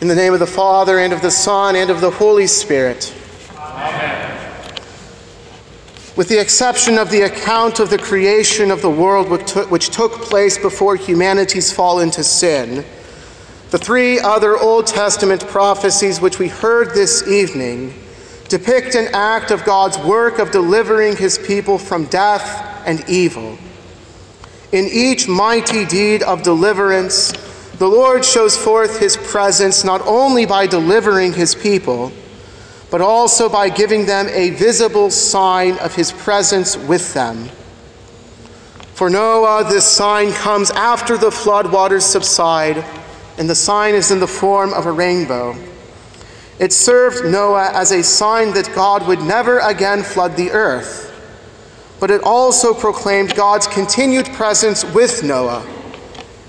In the name of the Father, and of the Son, and of the Holy Spirit. Amen. With the exception of the account of the creation of the world which took place before humanity's fall into sin, the three other Old Testament prophecies which we heard this evening depict an act of God's work of delivering his people from death and evil. In each mighty deed of deliverance, the Lord shows forth his presence not only by delivering his people, but also by giving them a visible sign of his presence with them. For Noah, this sign comes after the flood waters subside, and the sign is in the form of a rainbow. It served Noah as a sign that God would never again flood the earth, but it also proclaimed God's continued presence with Noah.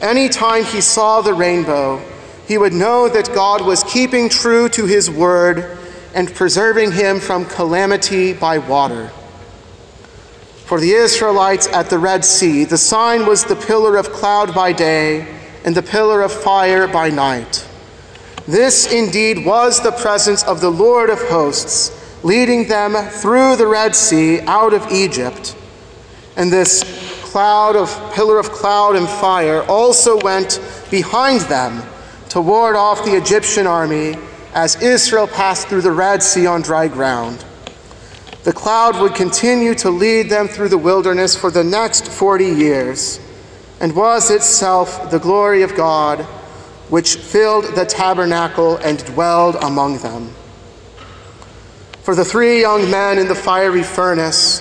Anytime he saw the rainbow, he would know that God was keeping true to his word and preserving him from calamity by water. For the Israelites at the Red Sea, the sign was the pillar of cloud by day and the pillar of fire by night. This indeed was the presence of the Lord of hosts, leading them through the Red Sea out of Egypt. And this cloud of pillar of cloud and fire also went behind them to ward off the Egyptian army as Israel passed through the Red Sea on dry ground. The cloud would continue to lead them through the wilderness for the next 40 years and was itself the glory of God, which filled the tabernacle and dwelled among them. For the three young men in the fiery furnace,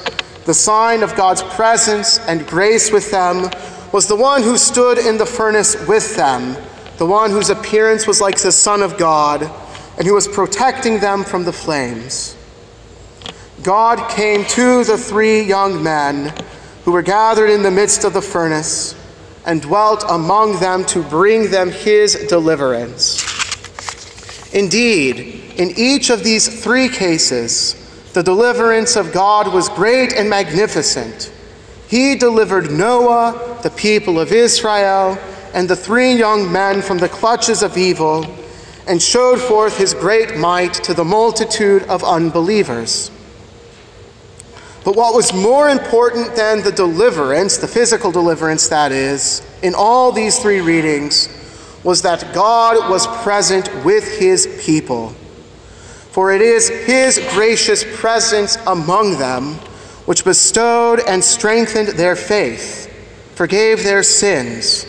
the sign of God's presence and grace with them was the one who stood in the furnace with them, the one whose appearance was like the Son of God and who was protecting them from the flames. God came to the three young men who were gathered in the midst of the furnace and dwelt among them to bring them his deliverance. Indeed, in each of these three cases, the deliverance of God was great and magnificent. He delivered Noah, the people of Israel, and the three young men from the clutches of evil and showed forth his great might to the multitude of unbelievers. But what was more important than the deliverance, the physical deliverance that is, in all these three readings, was that God was present with his people. For it is his gracious presence among them which bestowed and strengthened their faith, forgave their sins,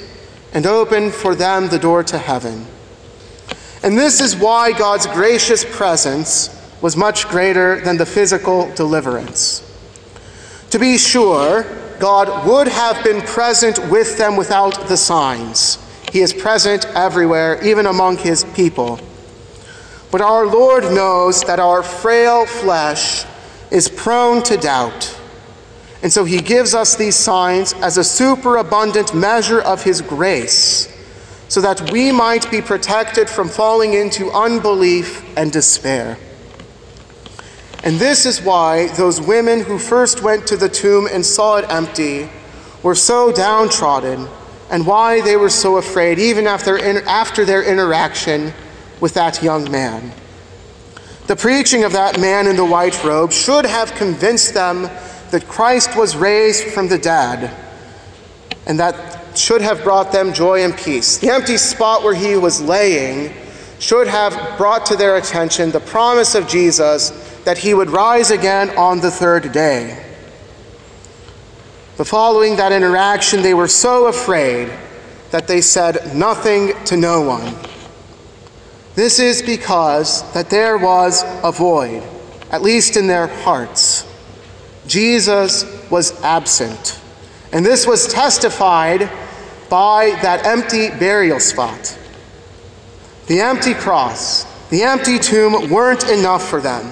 and opened for them the door to heaven. And this is why God's gracious presence was much greater than the physical deliverance. To be sure, God would have been present with them without the signs. He is present everywhere, even among his people. But our Lord knows that our frail flesh is prone to doubt. And so he gives us these signs as a superabundant measure of his grace so that we might be protected from falling into unbelief and despair. And this is why those women who first went to the tomb and saw it empty were so downtrodden, and why they were so afraid, even after, after their interaction with that young man. The preaching of that man in the white robe should have convinced them that Christ was raised from the dead, and that should have brought them joy and peace. The empty spot where he was laying should have brought to their attention the promise of Jesus that he would rise again on the third day. But following that interaction, they were so afraid that they said nothing to no one. This is because that there was a void, at least in their hearts. Jesus was absent. And this was testified by that empty burial spot. The empty cross, the empty tomb weren't enough for them.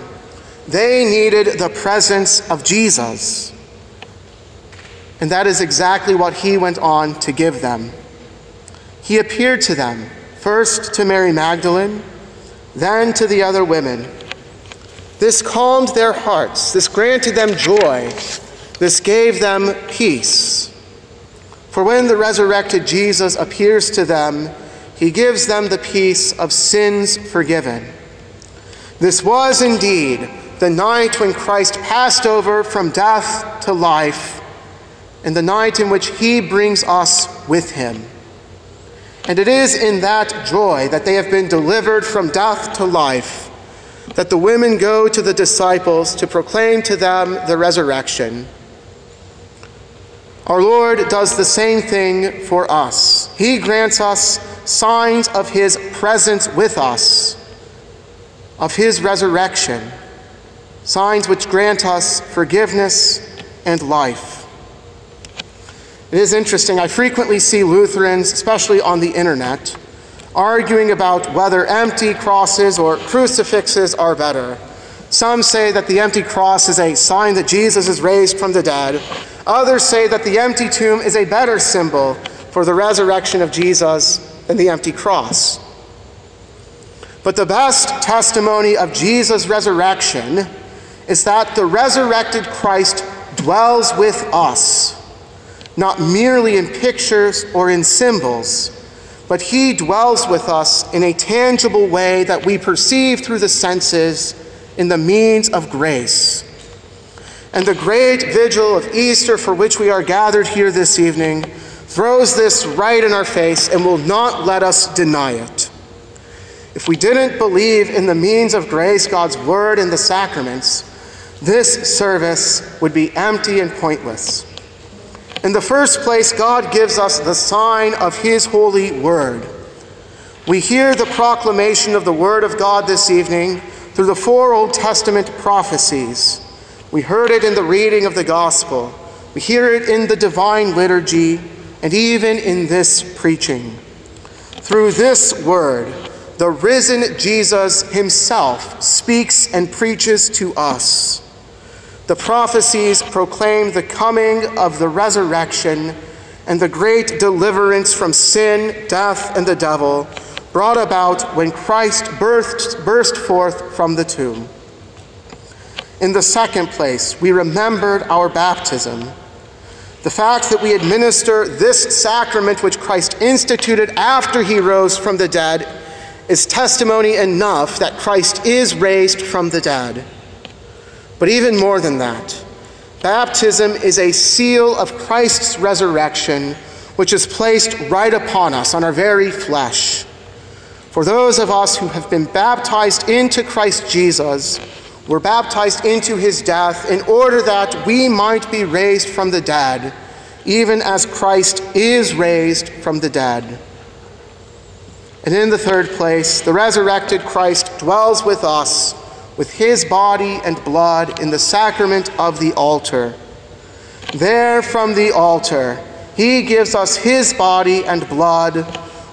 They needed the presence of Jesus. And that is exactly what he went on to give them. He appeared to them, first to Mary Magdalene, then to the other women. This calmed their hearts, this granted them joy, this gave them peace. For when the resurrected Jesus appears to them, he gives them the peace of sins forgiven. This was indeed the night when Christ passed over from death to life, and the night in which he brings us with him. And it is in that joy that they have been delivered from death to life that the women go to the disciples to proclaim to them the resurrection. Our Lord does the same thing for us. He grants us signs of His presence with us, of His resurrection, signs which grant us forgiveness and life. It is interesting, I frequently see Lutherans, especially on the internet, arguing about whether empty crosses or crucifixes are better. Some say that the empty cross is a sign that Jesus is raised from the dead. Others say that the empty tomb is a better symbol for the resurrection of Jesus than the empty cross. But the best testimony of Jesus' resurrection is that the resurrected Christ dwells with us, not merely in pictures or in symbols, but he dwells with us in a tangible way that we perceive through the senses in the means of grace. And the great vigil of Easter for which we are gathered here this evening throws this right in our face and will not let us deny it. If we didn't believe in the means of grace, God's word, and the sacraments, this service would be empty and pointless. In the first place, God gives us the sign of His holy word. We hear the proclamation of the word of God this evening through the four Old Testament prophecies. We heard it in the reading of the gospel. We hear it in the divine liturgy and even in this preaching. Through this word, the risen Jesus himself speaks and preaches to us. The prophecies proclaim the coming of the resurrection and the great deliverance from sin, death, and the devil brought about when Christ burst, burst forth from the tomb. In the second place, we remembered our baptism. The fact that we administer this sacrament which Christ instituted after he rose from the dead is testimony enough that Christ is raised from the dead. But even more than that, baptism is a seal of Christ's resurrection, which is placed right upon us, on our very flesh. For those of us who have been baptized into Christ Jesus, were baptized into his death in order that we might be raised from the dead, even as Christ is raised from the dead. And in the third place, the resurrected Christ dwells with us with his body and blood in the sacrament of the altar. There from the altar, he gives us his body and blood,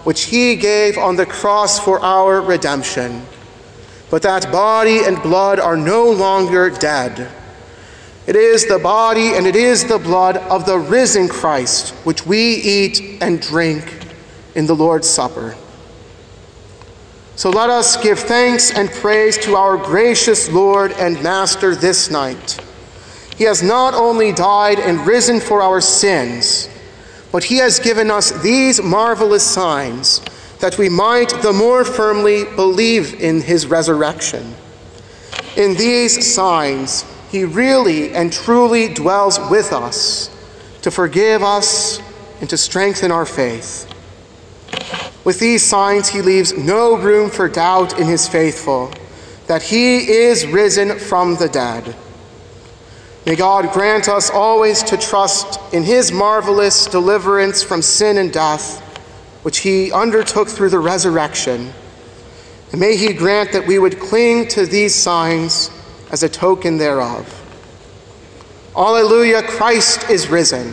which he gave on the cross for our redemption. But that body and blood are no longer dead. It is the body and it is the blood of the risen Christ, which we eat and drink in the Lord's Supper. So let us give thanks and praise to our gracious Lord and Master this night. He has not only died and risen for our sins, but he has given us these marvelous signs that we might the more firmly believe in his resurrection. In these signs, he really and truly dwells with us to forgive us and to strengthen our faith. With these signs, he leaves no room for doubt in his faithful that he is risen from the dead. May God grant us always to trust in his marvelous deliverance from sin and death which he undertook through the resurrection. And may he grant that we would cling to these signs as a token thereof. Alleluia, Christ is risen.